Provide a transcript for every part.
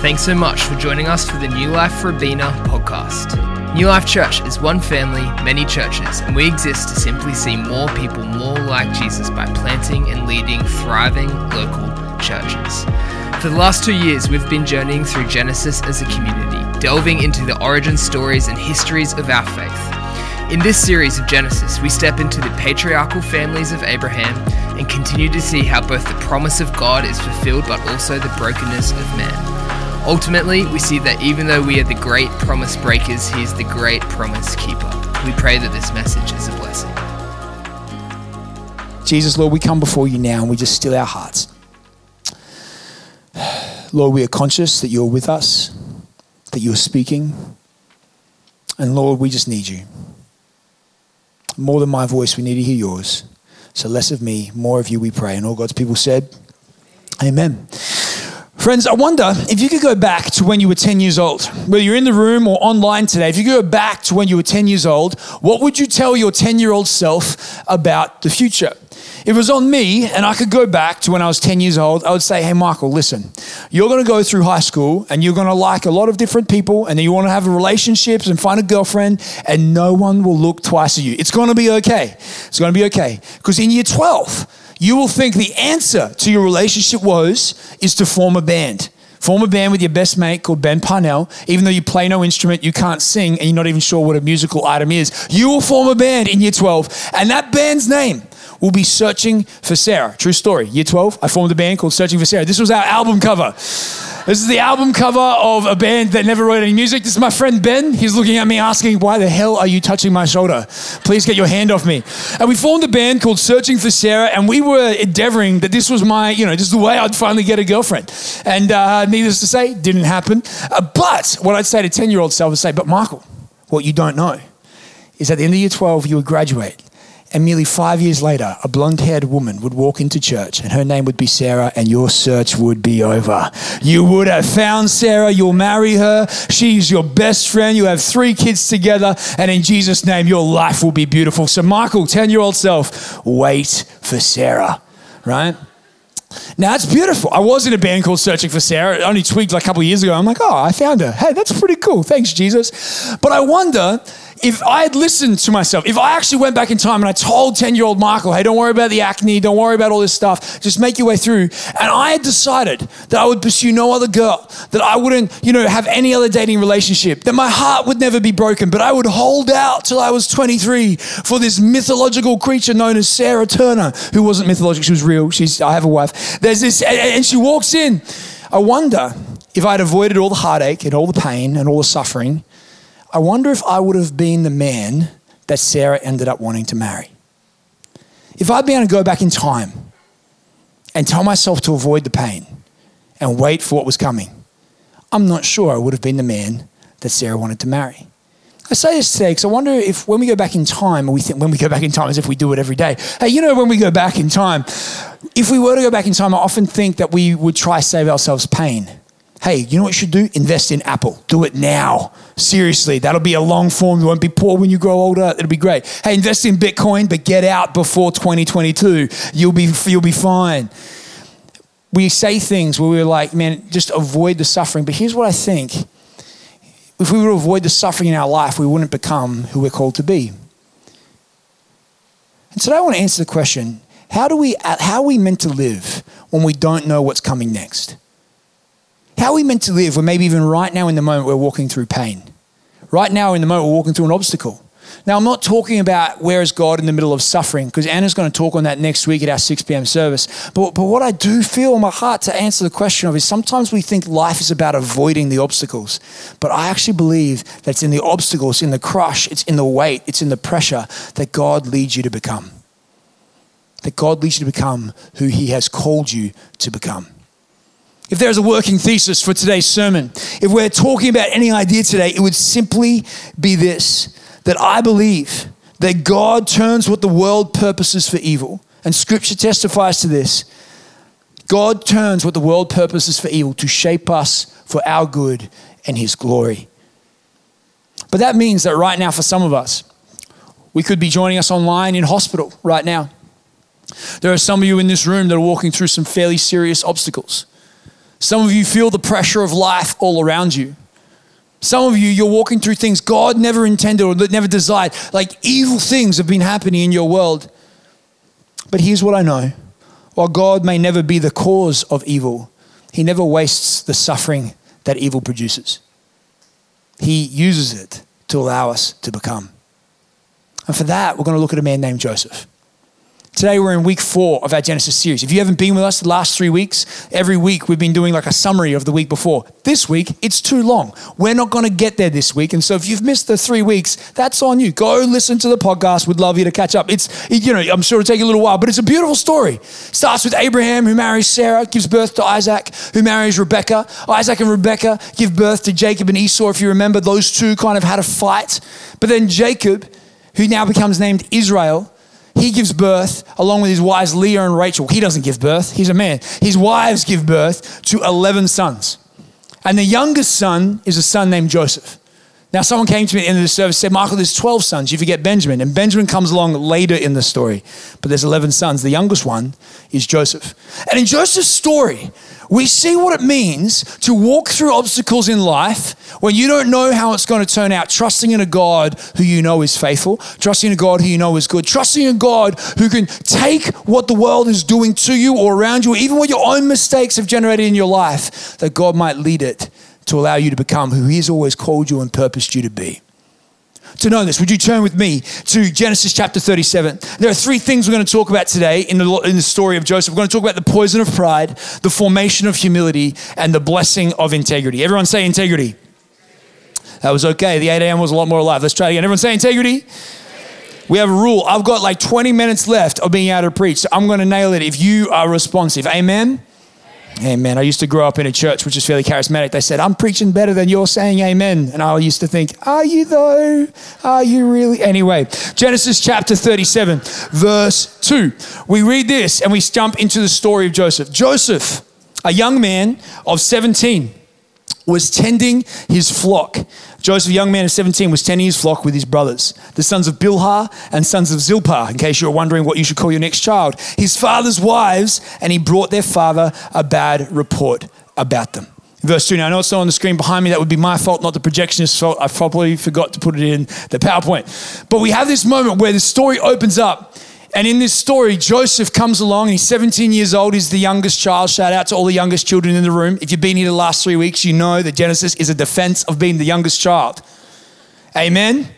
Thanks so much for joining us for the New Life Robina podcast. New Life Church is one family, many churches, and we exist to simply see more people more like Jesus by planting and leading thriving local churches. For the last two years, we've been journeying through Genesis as a community, delving into the origin stories and histories of our faith. In this series of Genesis, we step into the patriarchal families of Abraham and continue to see how both the promise of God is fulfilled but also the brokenness of man. Ultimately, we see that even though we are the great promise breakers, He is the great promise keeper. We pray that this message is a blessing. Jesus, Lord, we come before you now and we just still our hearts. Lord, we are conscious that you're with us, that you're speaking. And Lord, we just need you. More than my voice, we need to hear yours. So less of me, more of you, we pray. And all God's people said, Amen. Friends, I wonder if you could go back to when you were 10 years old, whether you're in the room or online today, if you could go back to when you were 10 years old, what would you tell your 10 year old self about the future? If it was on me and I could go back to when I was 10 years old, I would say, hey, Michael, listen, you're going to go through high school and you're going to like a lot of different people and then you want to have relationships and find a girlfriend and no one will look twice at you. It's going to be okay. It's going to be okay. Because in year 12, you will think the answer to your relationship woes is to form a band. Form a band with your best mate called Ben Parnell. Even though you play no instrument, you can't sing, and you're not even sure what a musical item is. You will form a band in year 12, and that band's name will be Searching for Sarah. True story. Year 12, I formed a band called Searching for Sarah. This was our album cover. This is the album cover of a band that never wrote any music. This is my friend Ben. He's looking at me asking, Why the hell are you touching my shoulder? Please get your hand off me. And we formed a band called Searching for Sarah, and we were endeavoring that this was my, you know, this is the way I'd finally get a girlfriend. And uh, needless to say, didn't happen. Uh, but what I'd say to 10 year old self is say, But Michael, what you don't know is at the end of year 12, you would graduate and merely five years later, a blonde haired woman would walk into church and her name would be Sarah, and your search would be over. You would have found Sarah, you'll marry her, she's your best friend, you have three kids together, and in Jesus' name, your life will be beautiful. So, Michael, 10 year old self, wait for Sarah, right? Now it's beautiful. I was in a band called Searching for Sarah. It only tweaked like a couple years ago. I'm like, oh, I found her. Hey, that's pretty cool. Thanks, Jesus. But I wonder if I had listened to myself, if I actually went back in time and I told 10 year old Michael, hey, don't worry about the acne, don't worry about all this stuff, just make your way through. And I had decided that I would pursue no other girl, that I wouldn't, you know, have any other dating relationship, that my heart would never be broken, but I would hold out till I was 23 for this mythological creature known as Sarah Turner, who wasn't mythological, she was real. She's, I have a wife. There's this, and she walks in. I wonder if I'd avoided all the heartache and all the pain and all the suffering I wonder if I would have been the man that Sarah ended up wanting to marry. If I'd been able to go back in time and tell myself to avoid the pain and wait for what was coming, I'm not sure I would have been the man that Sarah wanted to marry. I say this today because I wonder if when we go back in time, we think when we go back in time as if we do it every day. Hey, you know, when we go back in time, if we were to go back in time, I often think that we would try to save ourselves pain. Hey, you know what you should do? Invest in Apple. Do it now. Seriously, that'll be a long form. You won't be poor when you grow older. It'll be great. Hey, invest in Bitcoin, but get out before 2022. You'll be you'll be fine. We say things where we're like, man, just avoid the suffering. But here's what I think: if we were to avoid the suffering in our life, we wouldn't become who we're called to be. And today, I want to answer the question: How do we how are we meant to live when we don't know what's coming next? How are we meant to live when maybe even right now in the moment we're walking through pain? Right now in the moment we're walking through an obstacle. Now, I'm not talking about where is God in the middle of suffering, because Anna's going to talk on that next week at our 6 p.m. service. But, but what I do feel in my heart to answer the question of is sometimes we think life is about avoiding the obstacles. But I actually believe that it's in the obstacles, in the crush, it's in the weight, it's in the pressure that God leads you to become. That God leads you to become who He has called you to become. If there's a working thesis for today's sermon, if we're talking about any idea today, it would simply be this that I believe that God turns what the world purposes for evil, and scripture testifies to this. God turns what the world purposes for evil to shape us for our good and his glory. But that means that right now, for some of us, we could be joining us online in hospital right now. There are some of you in this room that are walking through some fairly serious obstacles. Some of you feel the pressure of life all around you. Some of you, you're walking through things God never intended or never desired. Like evil things have been happening in your world. But here's what I know while God may never be the cause of evil, He never wastes the suffering that evil produces. He uses it to allow us to become. And for that, we're going to look at a man named Joseph. Today we're in week four of our Genesis series. If you haven't been with us the last three weeks, every week we've been doing like a summary of the week before. This week, it's too long. We're not going to get there this week. And so if you've missed the three weeks, that's on you. Go listen to the podcast. We'd love you to catch up. It's, you know, I'm sure it'll take a little while, but it's a beautiful story. Starts with Abraham, who marries Sarah, gives birth to Isaac, who marries Rebecca. Isaac and Rebecca give birth to Jacob and Esau. If you remember, those two kind of had a fight. But then Jacob, who now becomes named Israel, he gives birth along with his wives Leah and Rachel. He doesn't give birth, he's a man. His wives give birth to 11 sons. And the youngest son is a son named Joseph. Now, someone came to me at the end of the service and said, Michael, there's 12 sons. You forget Benjamin. And Benjamin comes along later in the story. But there's 11 sons. The youngest one is Joseph. And in Joseph's story, we see what it means to walk through obstacles in life when you don't know how it's going to turn out, trusting in a God who you know is faithful, trusting in a God who you know is good, trusting in a God who can take what the world is doing to you or around you, even what your own mistakes have generated in your life, that God might lead it to allow you to become who He has always called you and purposed you to be to know this, would you turn with me to Genesis chapter 37? There are three things we're going to talk about today in the, in the story of Joseph. We're going to talk about the poison of pride, the formation of humility, and the blessing of integrity. Everyone say integrity. That was okay. The 8 a.m. was a lot more alive. Let's try it again. Everyone say integrity. We have a rule. I've got like 20 minutes left of being able to preach. So I'm going to nail it if you are responsive. Amen. Amen. I used to grow up in a church which is fairly charismatic. They said, I'm preaching better than you're saying amen. And I used to think, Are you though? Are you really? Anyway, Genesis chapter 37, verse 2. We read this and we jump into the story of Joseph. Joseph, a young man of 17, was tending his flock. Joseph, a young man of 17, was tending his flock with his brothers, the sons of Bilhah and sons of Zilpah, in case you're wondering what you should call your next child, his father's wives, and he brought their father a bad report about them. Verse 2. Now, I know it's not on the screen behind me. That would be my fault, not the projectionist's fault. I probably forgot to put it in the PowerPoint. But we have this moment where the story opens up and in this story, Joseph comes along. and He's 17 years old. He's the youngest child. Shout out to all the youngest children in the room. If you've been here the last three weeks, you know that Genesis is a defense of being the youngest child. Amen.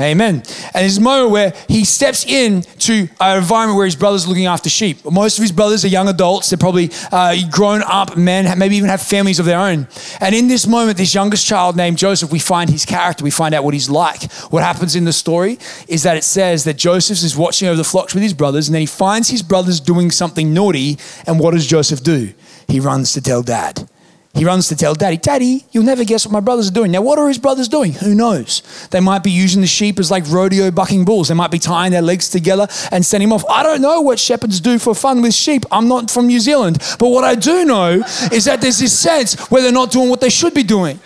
Amen. And there's a moment where he steps into an environment where his brother's are looking after sheep. Most of his brothers are young adults. They're probably uh, grown up men, maybe even have families of their own. And in this moment, this youngest child named Joseph, we find his character. We find out what he's like. What happens in the story is that it says that Joseph is watching over the flocks with his brothers, and then he finds his brothers doing something naughty. And what does Joseph do? He runs to tell dad. He runs to tell daddy, Daddy, you'll never guess what my brothers are doing. Now, what are his brothers doing? Who knows? They might be using the sheep as like rodeo bucking bulls. They might be tying their legs together and sending them off. I don't know what shepherds do for fun with sheep. I'm not from New Zealand. But what I do know is that there's this sense where they're not doing what they should be doing.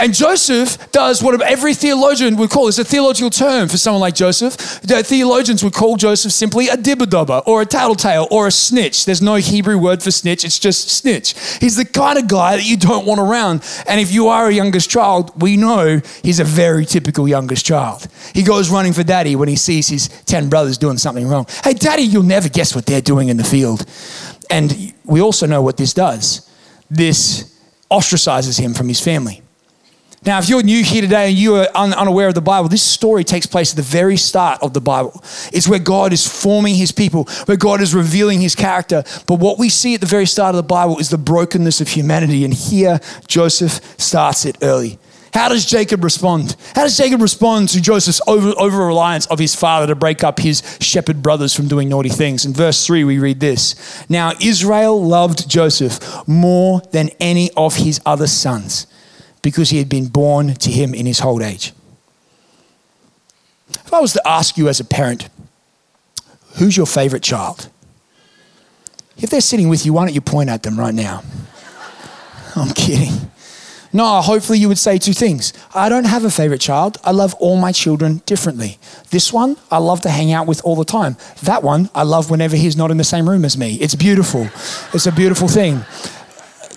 And Joseph does what every theologian would call, it's a theological term for someone like Joseph. The theologians would call Joseph simply a dibber or a tattletale or a snitch. There's no Hebrew word for snitch, it's just snitch. He's the kind of guy that you don't want around. And if you are a youngest child, we know he's a very typical youngest child. He goes running for daddy when he sees his 10 brothers doing something wrong. Hey, daddy, you'll never guess what they're doing in the field. And we also know what this does this ostracizes him from his family. Now, if you're new here today and you are un- unaware of the Bible, this story takes place at the very start of the Bible. It's where God is forming his people, where God is revealing his character. But what we see at the very start of the Bible is the brokenness of humanity. And here, Joseph starts it early. How does Jacob respond? How does Jacob respond to Joseph's over, reliance of his father to break up his shepherd brothers from doing naughty things? In verse 3, we read this Now Israel loved Joseph more than any of his other sons because he had been born to him in his old age. If I was to ask you as a parent, who's your favorite child? If they're sitting with you, why don't you point at them right now? I'm kidding. No, hopefully you would say two things. I don't have a favorite child. I love all my children differently. This one, I love to hang out with all the time. That one, I love whenever he's not in the same room as me. It's beautiful. It's a beautiful thing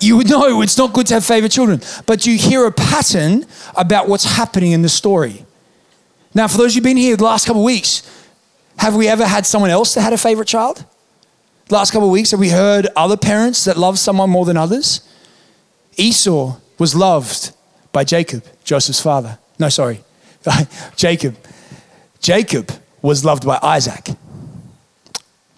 you would know it's not good to have favorite children, but you hear a pattern about what's happening in the story. Now, for those who've been here the last couple of weeks, have we ever had someone else that had a favorite child? The last couple of weeks, have we heard other parents that love someone more than others? Esau was loved by Jacob, Joseph's father. No, sorry, Jacob. Jacob was loved by Isaac.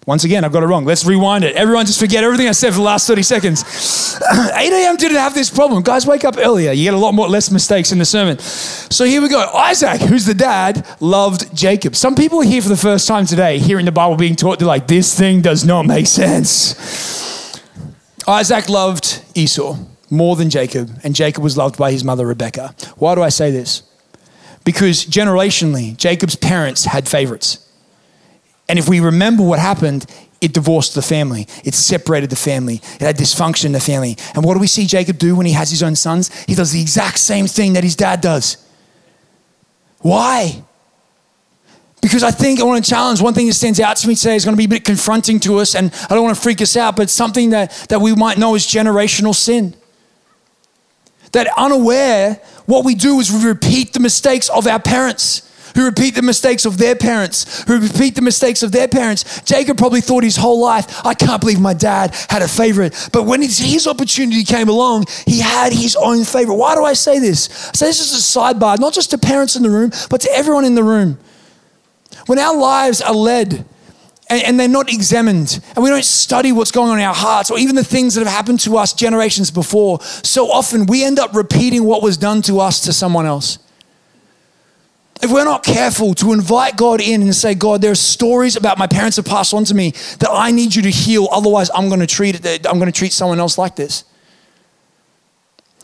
Once again, I've got it wrong. Let's rewind it. Everyone just forget everything I said for the last 30 seconds. 8 a.m. didn't have this problem. Guys, wake up earlier. You get a lot more less mistakes in the sermon. So here we go. Isaac, who's the dad, loved Jacob. Some people are here for the first time today, hearing the Bible being taught. They're like, this thing does not make sense. Isaac loved Esau more than Jacob, and Jacob was loved by his mother Rebekah. Why do I say this? Because generationally, Jacob's parents had favorites. And if we remember what happened, it divorced the family. It separated the family. It had dysfunction in the family. And what do we see Jacob do when he has his own sons? He does the exact same thing that his dad does. Why? Because I think I want to challenge one thing that stands out to me today is going to be a bit confronting to us, and I don't want to freak us out, but something that, that we might know is generational sin. That unaware, what we do is we repeat the mistakes of our parents who repeat the mistakes of their parents, who repeat the mistakes of their parents. Jacob probably thought his whole life, I can't believe my dad had a favorite. But when his opportunity came along, he had his own favorite. Why do I say this? I say this is a sidebar, not just to parents in the room, but to everyone in the room. When our lives are led, and, they're not examined, and we don't study what's going on in our hearts or even the things that have happened to us generations before, so often we end up repeating what was done to us to someone else. If we're not careful to invite God in and say, God, there are stories about my parents have passed on to me that I need you to heal, otherwise I'm going to treat it, uh, I'm going to treat someone else like this.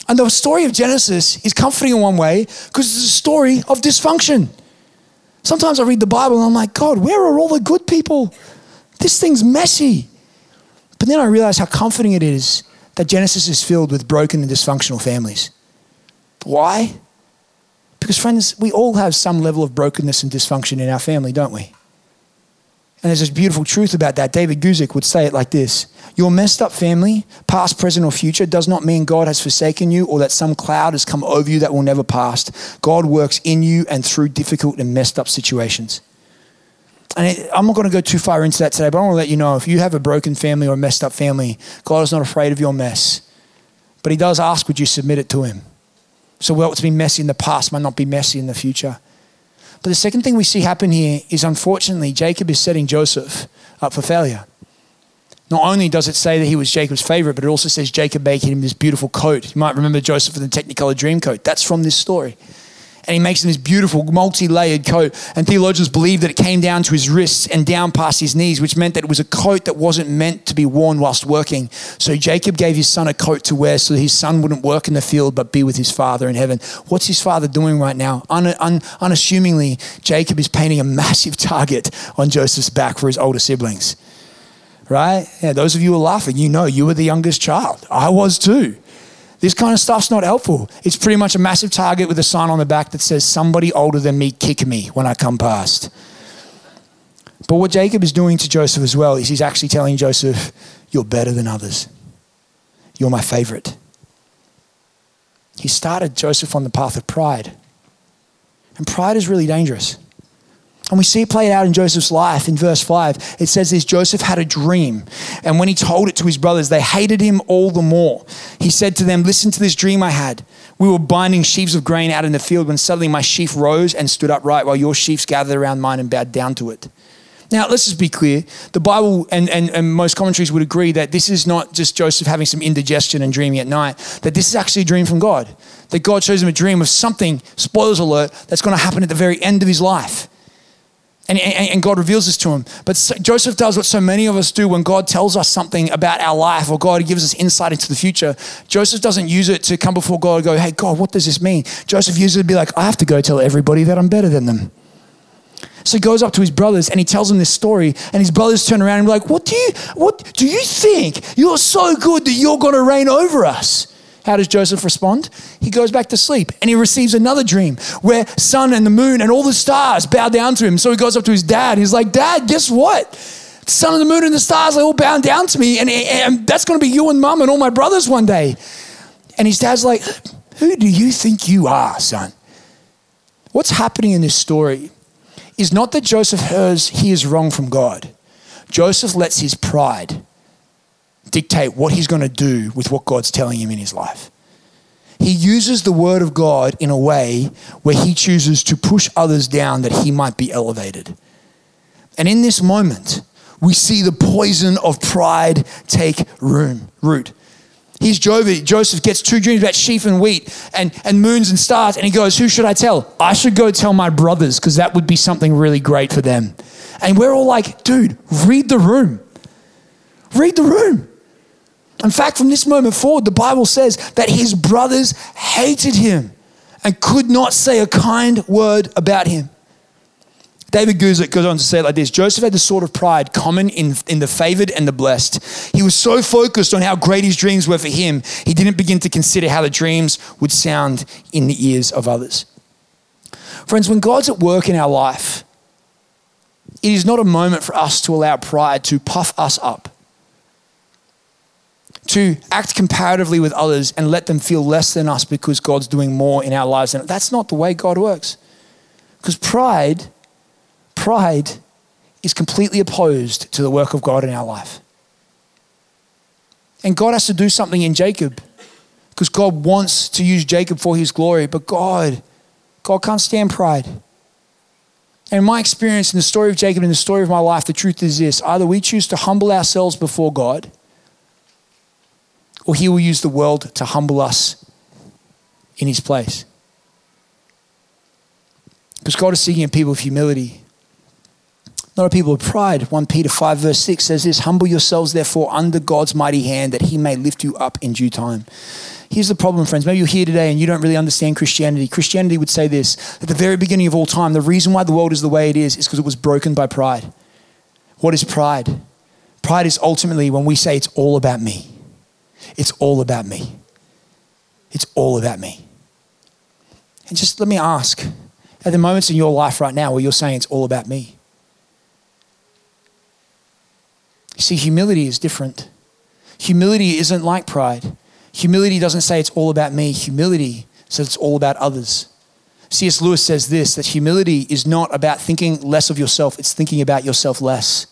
And the story of Genesis is comforting in one way because it's a story of dysfunction. Sometimes I read the Bible and I'm like, God, where are all the good people? This thing's messy. But then I realize how comforting it is that Genesis is filled with broken and dysfunctional families. Why? Because, friends, we all have some level of brokenness and dysfunction in our family, don't we? And there's this beautiful truth about that. David Guzik would say it like this Your messed up family, past, present, or future, does not mean God has forsaken you or that some cloud has come over you that will never pass. God works in you and through difficult and messed up situations. And it, I'm not going to go too far into that today, but I want to let you know if you have a broken family or a messed up family, God is not afraid of your mess. But He does ask, would you submit it to Him? So what's been messy in the past might not be messy in the future. But the second thing we see happen here is unfortunately, Jacob is setting Joseph up for failure. Not only does it say that he was Jacob's favorite, but it also says Jacob made him this beautiful coat. You might remember Joseph in the Technicolor dream coat. That's from this story and he makes him this beautiful multi-layered coat. And theologians believe that it came down to his wrists and down past his knees, which meant that it was a coat that wasn't meant to be worn whilst working. So Jacob gave his son a coat to wear so that his son wouldn't work in the field but be with his father in heaven. What's his father doing right now? Un- un- unassumingly, Jacob is painting a massive target on Joseph's back for his older siblings. Right? Yeah, those of you who are laughing, you know you were the youngest child. I was too. This kind of stuff's not helpful. It's pretty much a massive target with a sign on the back that says, Somebody older than me kick me when I come past. But what Jacob is doing to Joseph as well is he's actually telling Joseph, You're better than others. You're my favorite. He started Joseph on the path of pride. And pride is really dangerous. And we see it played out in Joseph's life in verse 5. It says this Joseph had a dream. And when he told it to his brothers, they hated him all the more. He said to them, Listen to this dream I had. We were binding sheaves of grain out in the field when suddenly my sheaf rose and stood upright while your sheaves gathered around mine and bowed down to it. Now, let's just be clear. The Bible and, and, and most commentaries would agree that this is not just Joseph having some indigestion and dreaming at night, that this is actually a dream from God. That God shows him a dream of something, spoilers alert, that's going to happen at the very end of his life. And, and, and, God reveals this to him. But so, Joseph does what so many of us do when God tells us something about our life or God gives us insight into the future. Joseph doesn't use it to come before God and go, hey, God, what does this mean? Joseph uses it to be like, I have to go tell everybody that I'm better than them. So he goes up to his brothers and he tells them this story, and his brothers turn around and be like, What do you what do you think? You're so good that you're gonna reign over us. How does Joseph respond? He goes back to sleep and he receives another dream where sun and the moon and all the stars bow down to him. So he goes up to his dad. He's like, Dad, guess what? The sun and the moon and the stars, they all bow down to me, and, and that's going to be you and mum and all my brothers one day. And his dad's like, Who do you think you are, son? What's happening in this story is not that Joseph hears he is wrong from God. Joseph lets his pride dictate what he's going to do with what God's telling him in his life. He uses the word of God in a way where he chooses to push others down that he might be elevated. And in this moment, we see the poison of pride take room, root. Here's Joseph gets two dreams about sheep and wheat and, and moons and stars. And he goes, Who should I tell? I should go tell my brothers because that would be something really great for them. And we're all like, Dude, read the room. Read the room. In fact, from this moment forward, the Bible says that his brothers hated him and could not say a kind word about him. David Guzik goes on to say like this Joseph had the sort of pride common in, in the favored and the blessed. He was so focused on how great his dreams were for him, he didn't begin to consider how the dreams would sound in the ears of others. Friends, when God's at work in our life, it is not a moment for us to allow pride to puff us up, to act comparatively with others and let them feel less than us because God's doing more in our lives. And that's not the way God works. Because pride Pride is completely opposed to the work of God in our life. And God has to do something in Jacob because God wants to use Jacob for his glory, but God, God can't stand pride. And in my experience, in the story of Jacob and the story of my life, the truth is this either we choose to humble ourselves before God, or he will use the world to humble us in his place. Because God is seeking a people of humility not a people of pride. 1 Peter 5, verse 6 says this Humble yourselves, therefore, under God's mighty hand, that he may lift you up in due time. Here's the problem, friends. Maybe you're here today and you don't really understand Christianity. Christianity would say this at the very beginning of all time, the reason why the world is the way it is is because it was broken by pride. What is pride? Pride is ultimately when we say it's all about me. It's all about me. It's all about me. And just let me ask at the moments in your life right now where you're saying it's all about me, see, humility is different. Humility isn't like pride. Humility doesn't say it's all about me. Humility says it's all about others. C.S. Lewis says this that humility is not about thinking less of yourself, it's thinking about yourself less.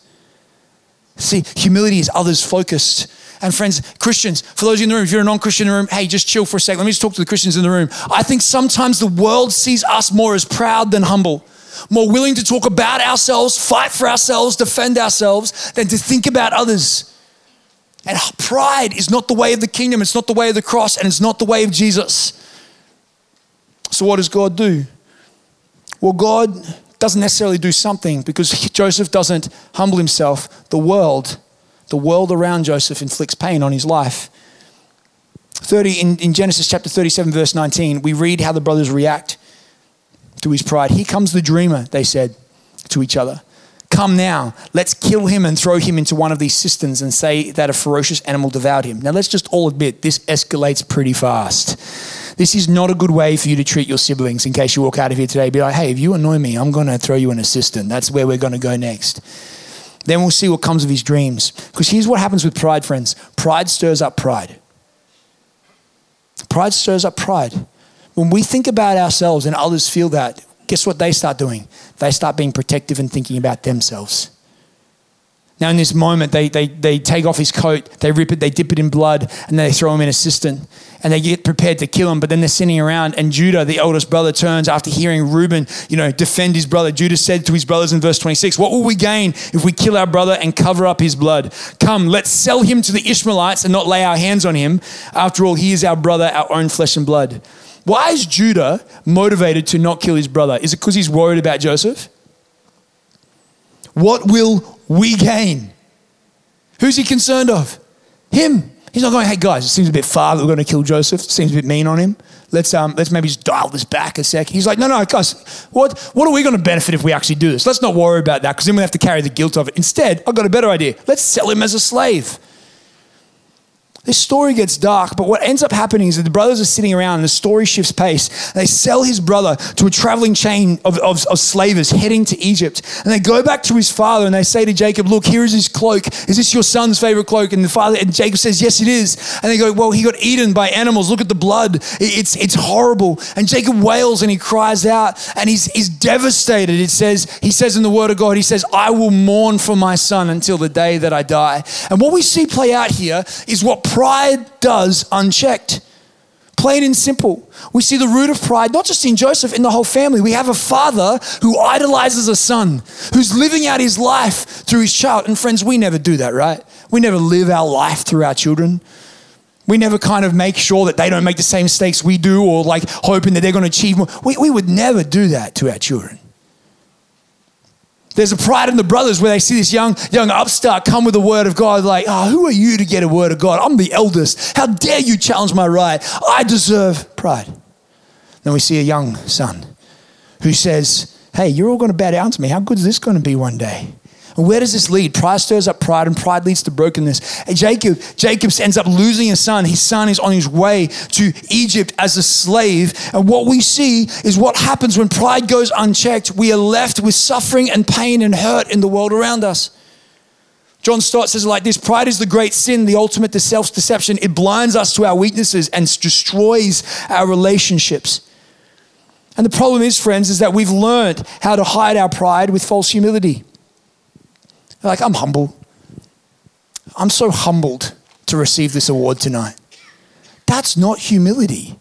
See, humility is others focused. And friends, Christians, for those in the room, if you're a non Christian in the room, hey, just chill for a second. Let me just talk to the Christians in the room. I think sometimes the world sees us more as proud than humble more willing to talk about ourselves, fight for ourselves, defend ourselves, than to think about others. And pride is not the way of the kingdom, it's not the way of the cross, and it's not the way of Jesus. So, what does God do? Well, God doesn't necessarily do something because Joseph doesn't humble himself. The world, the world around Joseph inflicts pain on his life. 30 in, in Genesis chapter 37, verse 19, we read how the brothers react to his pride. Here comes the dreamer, they said to each other. Come now, let's kill him and throw him into one of these cisterns and say that a ferocious animal devoured him. Now, let's just all admit this escalates pretty fast. This is not a good way for you to treat your siblings in case you walk out of here today. Be like, hey, if you annoy me, I'm going to throw you in a cistern. That's where we're going to go next. Then we'll see what comes of his dreams. Because here's what happens with pride, friends pride stirs up pride. Pride stirs up pride. When we think about ourselves and others feel that, guess what they start doing? They start being protective and thinking about themselves. Now, in this moment, they, they, they take off his coat, they rip it, they dip it in blood, and they throw him in a cistern. And they get prepared to kill him, but then they're sitting around. And Judah, the eldest brother, turns after hearing Reuben, you know, defend his brother. Judah said to his brothers in verse 26, What will we gain if we kill our brother and cover up his blood? Come, let's sell him to the Ishmaelites and not lay our hands on him. After all, he is our brother, our own flesh and blood. Why is Judah motivated to not kill his brother? Is it because he's worried about Joseph? What will we gain? Who's he concerned of? Him. He's not going, hey guys, it seems a bit far that we're going to kill Joseph. It seems a bit mean on him. Let's, um, let's maybe just dial this back a sec. He's like, no, no, guys, what, what are we going to benefit if we actually do this? Let's not worry about that because then we have to carry the guilt of it. Instead, I've got a better idea. Let's sell him as a slave. This story gets dark, but what ends up happening is that the brothers are sitting around and the story shifts pace. They sell his brother to a traveling chain of, of, of, slavers heading to Egypt. And they go back to his father and they say to Jacob, Look, here is his cloak. Is this your son's favorite cloak? And the father, and Jacob says, Yes, it is. And they go, Well, he got eaten by animals. Look at the blood. It's, it's horrible. And Jacob wails and he cries out and he's, he's devastated. It says, He says in the word of God, He says, I will mourn for my son until the day that I die. And what we see play out here is what pride does unchecked. Plain and simple. We see the root of pride, not just in Joseph, in the whole family. We have a father who idolizes a son, who's living out his life through his child. And friends, we never do that, right? We never live our life through our children. We never kind of make sure that they don't make the same mistakes we do or like hoping that they're going to achieve more. We, we would never do that to our children. There's a pride in the brothers where they see this young, young upstart come with the word of God, like, oh, who are you to get a word of God? I'm the eldest. How dare you challenge my right? I deserve pride. Then we see a young son who says, hey, you're all going to bow down to me. How good is this going to be one day? And where does this lead? Pride stirs up pride, and pride leads to brokenness. And Jacob, Jacob ends up losing his son. His son is on his way to Egypt as a slave. And what we see is what happens when pride goes unchecked. We are left with suffering and pain and hurt in the world around us. John Stott says like this Pride is the great sin, the ultimate the self deception. It blinds us to our weaknesses and destroys our relationships. And the problem is, friends, is that we've learned how to hide our pride with false humility. Like, I'm humble. I'm so humbled to receive this award tonight. That's not humility.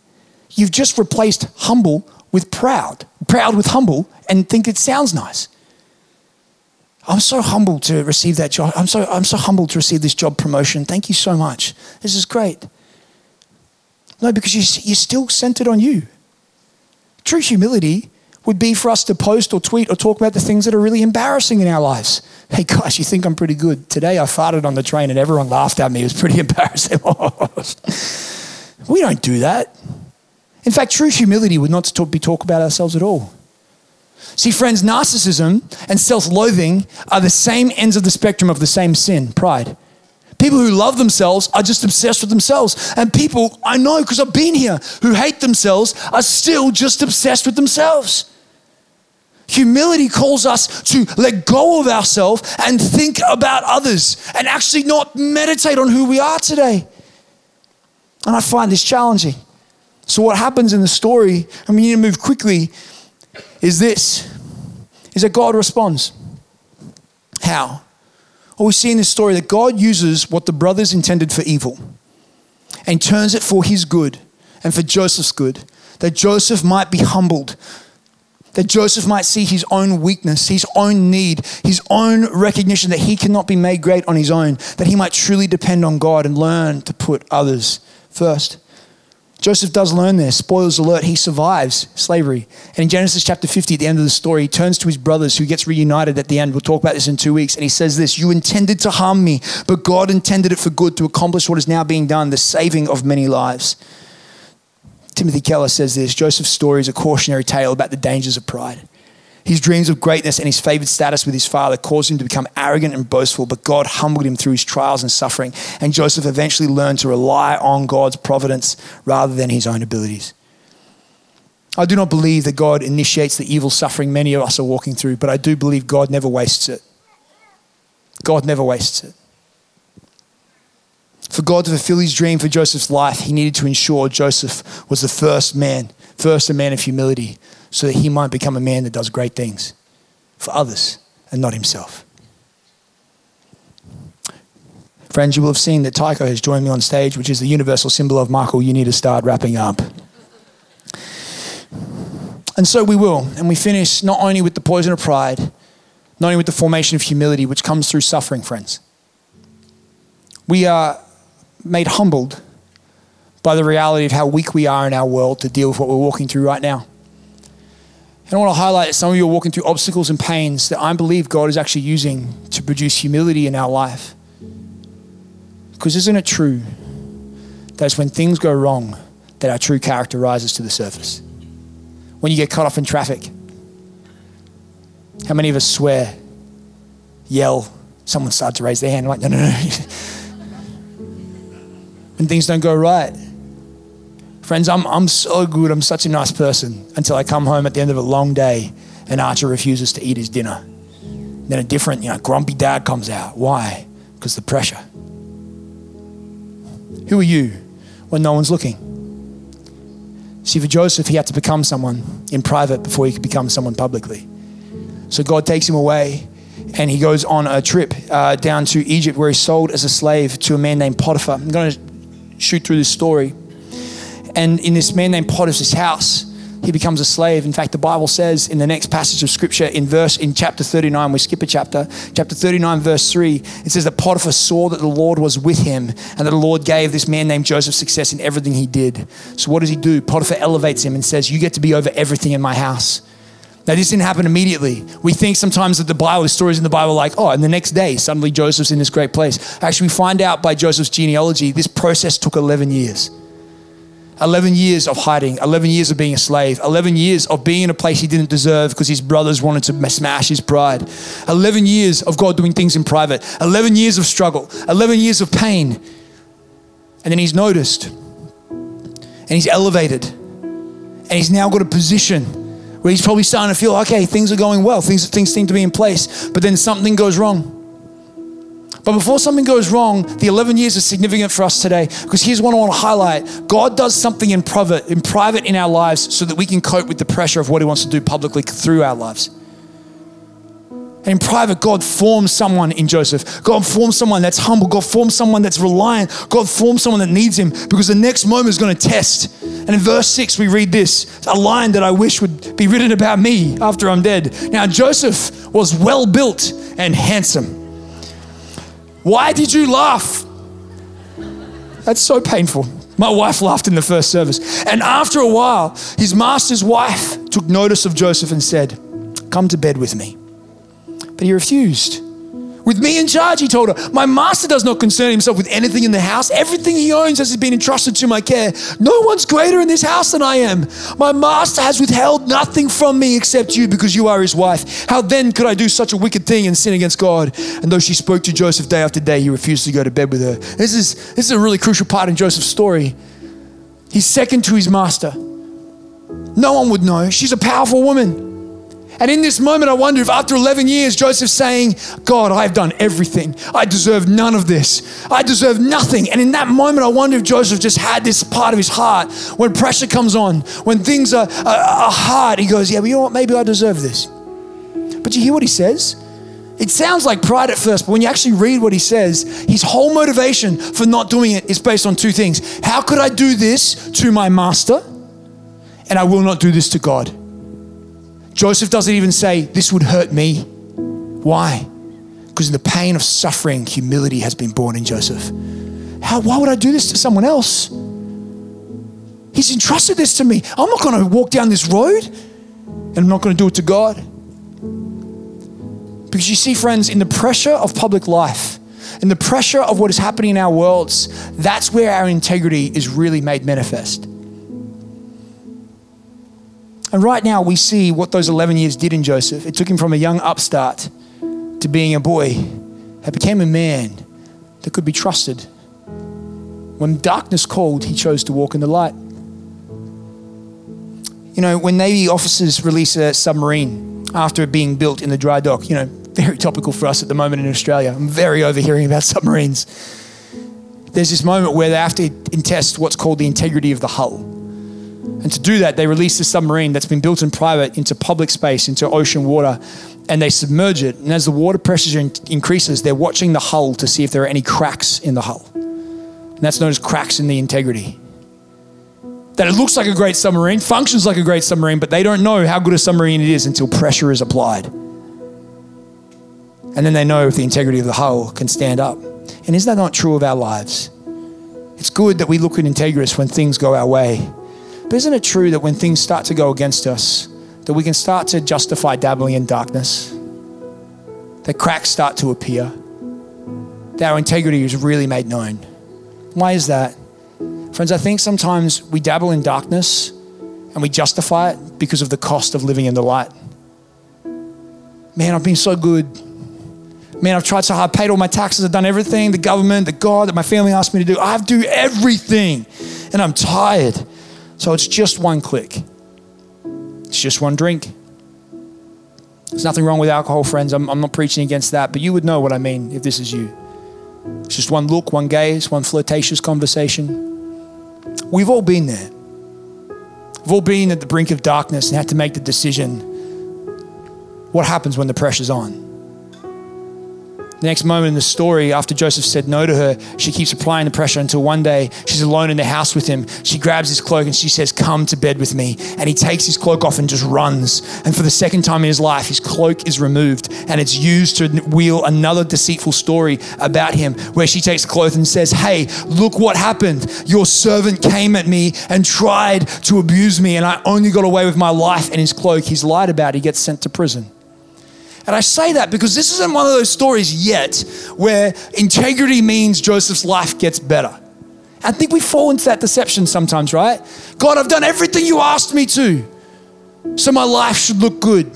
You've just replaced humble with proud, proud with humble, and think it sounds nice. I'm so humbled to receive that job. I'm so, I'm so humbled to receive this job promotion. Thank you so much. This is great. No, because you, you're still centered on you. True humility would be for us to post or tweet or talk about the things that are really embarrassing in our lives. Hey, gosh, you think I'm pretty good. Today I farted on the train and everyone laughed at me. It was pretty embarrassing. we don't do that. In fact, true humility would not be talk about ourselves at all. See, friends, narcissism and self loathing are the same ends of the spectrum of the same sin, pride. People who love themselves are just obsessed with themselves. And people I know because I've been here who hate themselves are still just obsessed with themselves. Humility calls us to let go of ourselves and think about others and actually not meditate on who we are today. And I find this challenging. So, what happens in the story, and we need to move quickly, is this is that God responds. How? Well, we see in this story that God uses what the brothers intended for evil and turns it for his good and for Joseph's good, that Joseph might be humbled that Joseph might see his own weakness, his own need, his own recognition that he cannot be made great on his own, that he might truly depend on God and learn to put others first. Joseph does learn this. Spoilers alert, he survives slavery. And in Genesis chapter 50, at the end of the story, he turns to his brothers who gets reunited at the end. We'll talk about this in two weeks. And he says this You intended to harm me, but God intended it for good to accomplish what is now being done, the saving of many lives. Timothy Keller says this Joseph's story is a cautionary tale about the dangers of pride. His dreams of greatness and his favored status with his father caused him to become arrogant and boastful, but God humbled him through his trials and suffering. And Joseph eventually learned to rely on God's providence rather than his own abilities. I do not believe that God initiates the evil suffering many of us are walking through, but I do believe God never wastes it. God never wastes it. For God to fulfill his dream for Joseph's life, he needed to ensure Joseph was the first man, first a man of humility, so that he might become a man that does great things for others and not himself. Friends, you will have seen that Tycho has joined me on stage, which is the universal symbol of Michael, you need to start wrapping up. And so we will. And we finish not only with the poison of pride, not only with the formation of humility, which comes through suffering, friends. We are made humbled by the reality of how weak we are in our world to deal with what we're walking through right now. And I want to highlight that some of you are walking through obstacles and pains that I believe God is actually using to produce humility in our life. Because isn't it true that it's when things go wrong that our true character rises to the surface? When you get cut off in traffic, how many of us swear, yell, someone starts to raise their hand, like, no, no, no. when things don't go right. Friends, I'm, I'm so good. I'm such a nice person until I come home at the end of a long day and Archer refuses to eat his dinner. Then a different, you know, grumpy dad comes out. Why? Because the pressure. Who are you when no one's looking? See, for Joseph, he had to become someone in private before he could become someone publicly. So God takes him away and he goes on a trip uh, down to Egypt where he's sold as a slave to a man named Potiphar. I'm going to shoot through this story. And in this man named Potiphar's house, he becomes a slave. In fact, the Bible says in the next passage of scripture in verse in chapter 39, we skip a chapter, chapter 39, verse 3, it says that Potiphar saw that the Lord was with him and that the Lord gave this man named Joseph success in everything he did. So what does he do? Potiphar elevates him and says, You get to be over everything in my house. Now, this didn't happen immediately. We think sometimes that the Bible, the stories in the Bible, like, oh, and the next day, suddenly Joseph's in this great place. Actually, we find out by Joseph's genealogy, this process took 11 years. 11 years of hiding, 11 years of being a slave, 11 years of being in a place he didn't deserve because his brothers wanted to smash his pride, 11 years of God doing things in private, 11 years of struggle, 11 years of pain. And then he's noticed and he's elevated and he's now got a position where he's probably starting to feel okay, things are going well, things, things seem to be in place, but then something goes wrong. But before something goes wrong, the 11 years is significant for us today because here's what I want to highlight God does something in private, in private in our lives so that we can cope with the pressure of what he wants to do publicly through our lives. And in private, God forms someone in Joseph. God forms someone that's humble. God forms someone that's reliant. God forms someone that needs him because the next moment is going to test. And in verse 6, we read this a line that I wish would be written about me after I'm dead. Now, Joseph was well built and handsome. Why did you laugh? That's so painful. My wife laughed in the first service. And after a while, his master's wife took notice of Joseph and said, Come to bed with me. But he refused. With me in charge, he told her, My master does not concern himself with anything in the house. Everything he owns has been entrusted to my care. No one's greater in this house than I am. My master has withheld nothing from me except you because you are his wife. How then could I do such a wicked thing and sin against God? And though she spoke to Joseph day after day, he refused to go to bed with her. This is, this is a really crucial part in Joseph's story. He's second to his master. No one would know. She's a powerful woman. And in this moment, I wonder if after 11 years, Joseph's saying, God, I've done everything. I deserve none of this. I deserve nothing. And in that moment, I wonder if Joseph just had this part of his heart when pressure comes on, when things are, are, are hard, he goes, Yeah, but you know what? Maybe I deserve this. But you hear what he says? It sounds like pride at first, but when you actually read what he says, his whole motivation for not doing it is based on two things. How could I do this to my master? And I will not do this to God. Joseph doesn't even say, This would hurt me. Why? Because in the pain of suffering, humility has been born in Joseph. How, why would I do this to someone else? He's entrusted this to me. I'm not going to walk down this road and I'm not going to do it to God. Because you see, friends, in the pressure of public life, in the pressure of what is happening in our worlds, that's where our integrity is really made manifest. And right now, we see what those 11 years did in Joseph. It took him from a young upstart to being a boy that became a man that could be trusted. When darkness called, he chose to walk in the light. You know, when Navy officers release a submarine after being built in the dry dock, you know, very topical for us at the moment in Australia. I'm very overhearing about submarines. There's this moment where they have to test what's called the integrity of the hull. And to do that, they release the submarine that's been built in private into public space, into ocean water, and they submerge it. And as the water pressure increases, they're watching the hull to see if there are any cracks in the hull. And that's known as cracks in the integrity. That it looks like a great submarine, functions like a great submarine, but they don't know how good a submarine it is until pressure is applied. And then they know if the integrity of the hull can stand up. And is that not true of our lives? It's good that we look at Integris when things go our way but isn't it true that when things start to go against us, that we can start to justify dabbling in darkness? That cracks start to appear? That our integrity is really made known? Why is that? Friends, I think sometimes we dabble in darkness and we justify it because of the cost of living in the light. Man, I've been so good. Man, I've tried so hard, paid all my taxes, I've done everything, the government, the God that my family asked me to do. I have to do everything. And I'm tired. So it's just one click. It's just one drink. There's nothing wrong with alcohol, friends. I'm, I'm not preaching against that, but you would know what I mean if this is you. It's just one look, one gaze, one flirtatious conversation. We've all been there. We've all been at the brink of darkness and had to make the decision what happens when the pressure's on? The next moment in the story, after Joseph said no to her, she keeps applying the pressure until one day she's alone in the house with him. She grabs his cloak and she says, Come to bed with me. And he takes his cloak off and just runs. And for the second time in his life, his cloak is removed and it's used to wheel another deceitful story about him where she takes the cloak and says, Hey, look what happened. Your servant came at me and tried to abuse me, and I only got away with my life and his cloak. He's lied about, it. he gets sent to prison. And I say that because this isn't one of those stories yet where integrity means Joseph's life gets better. I think we fall into that deception sometimes, right? God, I've done everything you asked me to, so my life should look good.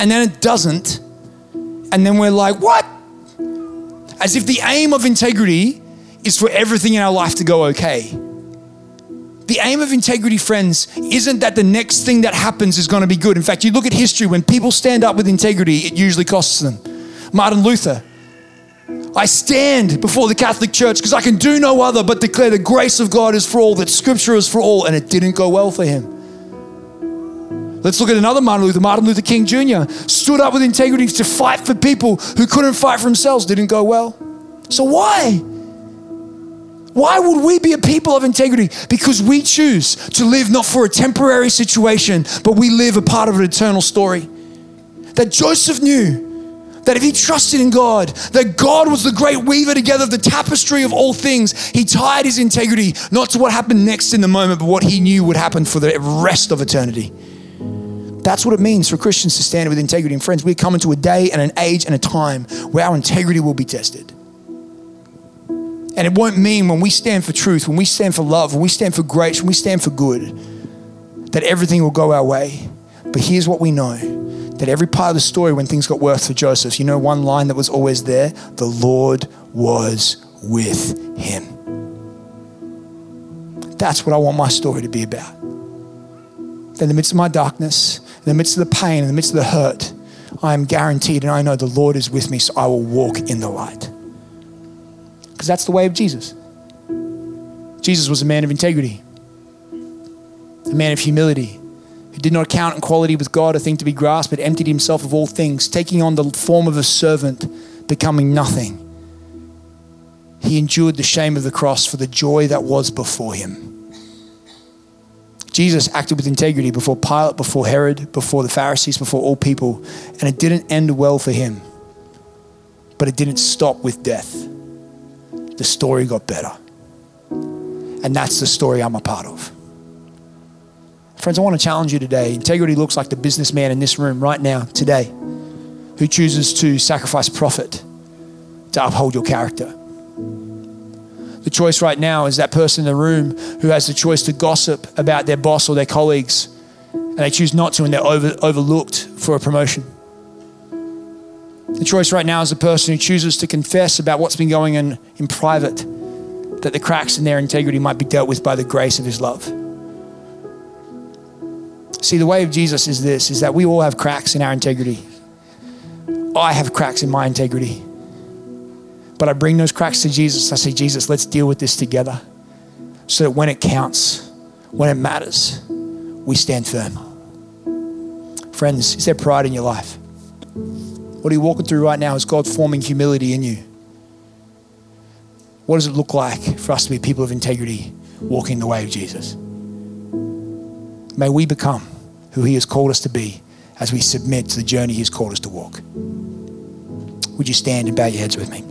And then it doesn't. And then we're like, what? As if the aim of integrity is for everything in our life to go okay. The aim of integrity, friends, isn't that the next thing that happens is going to be good. In fact, you look at history, when people stand up with integrity, it usually costs them. Martin Luther, I stand before the Catholic Church because I can do no other but declare the grace of God is for all, that Scripture is for all, and it didn't go well for him. Let's look at another Martin Luther, Martin Luther King Jr. Stood up with integrity to fight for people who couldn't fight for themselves, didn't go well. So why? Why would we be a people of integrity? Because we choose to live not for a temporary situation, but we live a part of an eternal story. That Joseph knew that if he trusted in God, that God was the great weaver together of the tapestry of all things, he tied his integrity not to what happened next in the moment, but what he knew would happen for the rest of eternity. That's what it means for Christians to stand with integrity. And friends, we're coming to a day and an age and a time where our integrity will be tested. And it won't mean when we stand for truth, when we stand for love, when we stand for grace, when we stand for good, that everything will go our way. But here's what we know that every part of the story, when things got worse for Joseph, you know one line that was always there? The Lord was with him. That's what I want my story to be about. In the midst of my darkness, in the midst of the pain, in the midst of the hurt, I am guaranteed and I know the Lord is with me, so I will walk in the light because that's the way of Jesus. Jesus was a man of integrity, a man of humility, who did not count equality with God a thing to be grasped, but emptied himself of all things, taking on the form of a servant, becoming nothing. He endured the shame of the cross for the joy that was before him. Jesus acted with integrity before Pilate, before Herod, before the Pharisees, before all people, and it didn't end well for him. But it didn't stop with death the story got better. And that's the story I'm a part of. Friends, I want to challenge you today. Integrity looks like the businessman in this room right now, today, who chooses to sacrifice profit to uphold your character. The choice right now is that person in the room who has the choice to gossip about their boss or their colleagues, and they choose not to, and they're over, overlooked for a promotion. The choice right now is a person who chooses to confess about what's been going on in private, that the cracks in their integrity might be dealt with by the grace of his love. See, the way of Jesus is this is that we all have cracks in our integrity. I have cracks in my integrity. But I bring those cracks to Jesus. I say, Jesus, let's deal with this together so that when it counts, when it matters, we stand firm. Friends, is there pride in your life? What are you walking through right now is God forming humility in you. What does it look like for us to be people of integrity walking the way of Jesus? May we become who He has called us to be as we submit to the journey He has called us to walk. Would you stand and bow your heads with me?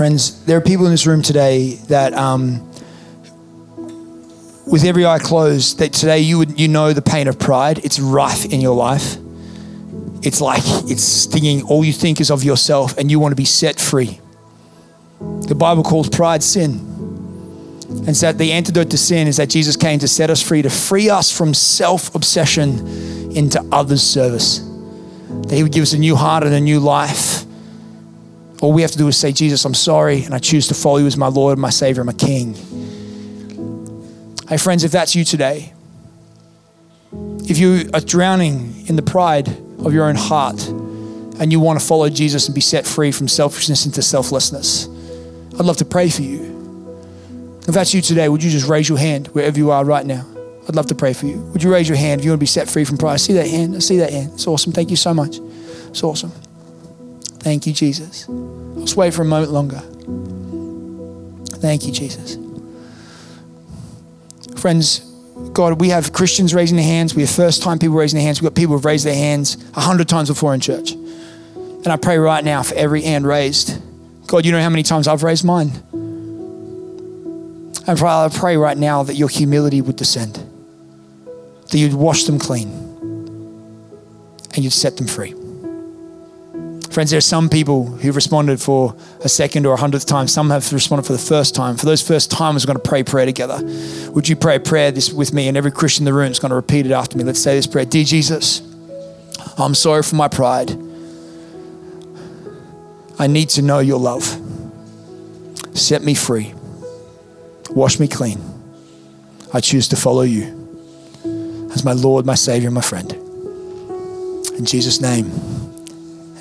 Friends, there are people in this room today that, um, with every eye closed, that today you would you know the pain of pride. It's rife in your life. It's like it's stinging. All you think is of yourself, and you want to be set free. The Bible calls pride sin. And so the antidote to sin is that Jesus came to set us free, to free us from self obsession into others' service. That He would give us a new heart and a new life. All we have to do is say, Jesus, I'm sorry, and I choose to follow you as my Lord, my Savior, my King. Hey, friends, if that's you today, if you are drowning in the pride of your own heart and you want to follow Jesus and be set free from selfishness into selflessness, I'd love to pray for you. If that's you today, would you just raise your hand wherever you are right now? I'd love to pray for you. Would you raise your hand if you want to be set free from pride? I see that hand. I see that hand. It's awesome. Thank you so much. It's awesome. Thank you, Jesus. I'll just wait for a moment longer. Thank you, Jesus. Friends, God, we have Christians raising their hands. We have first time people raising their hands. We've got people who've raised their hands a hundred times before in church. And I pray right now for every hand raised. God, you know how many times I've raised mine. And Father, I pray right now that your humility would descend, that you'd wash them clean, and you'd set them free. Friends, there are some people who've responded for a second or a hundredth time. Some have responded for the first time. For those first timers, we're going to pray prayer together. Would you pray a prayer this with me? And every Christian in the room is going to repeat it after me. Let's say this prayer Dear Jesus, I'm sorry for my pride. I need to know your love. Set me free. Wash me clean. I choose to follow you as my Lord, my Savior, my friend. In Jesus' name.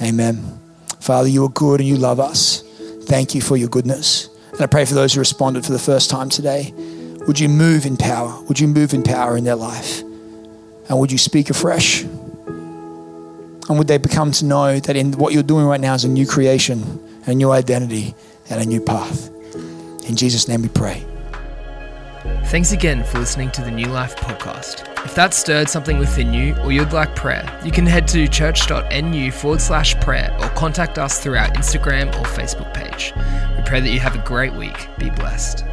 Amen. Father, you are good and you love us. Thank you for your goodness. And I pray for those who responded for the first time today. Would you move in power? Would you move in power in their life? And would you speak afresh? And would they become to know that in what you're doing right now is a new creation, a new identity, and a new path? In Jesus' name we pray. Thanks again for listening to the New Life podcast. If that stirred something within you or you'd like prayer, you can head to church.nu forward slash prayer or contact us through our Instagram or Facebook page. We pray that you have a great week. Be blessed.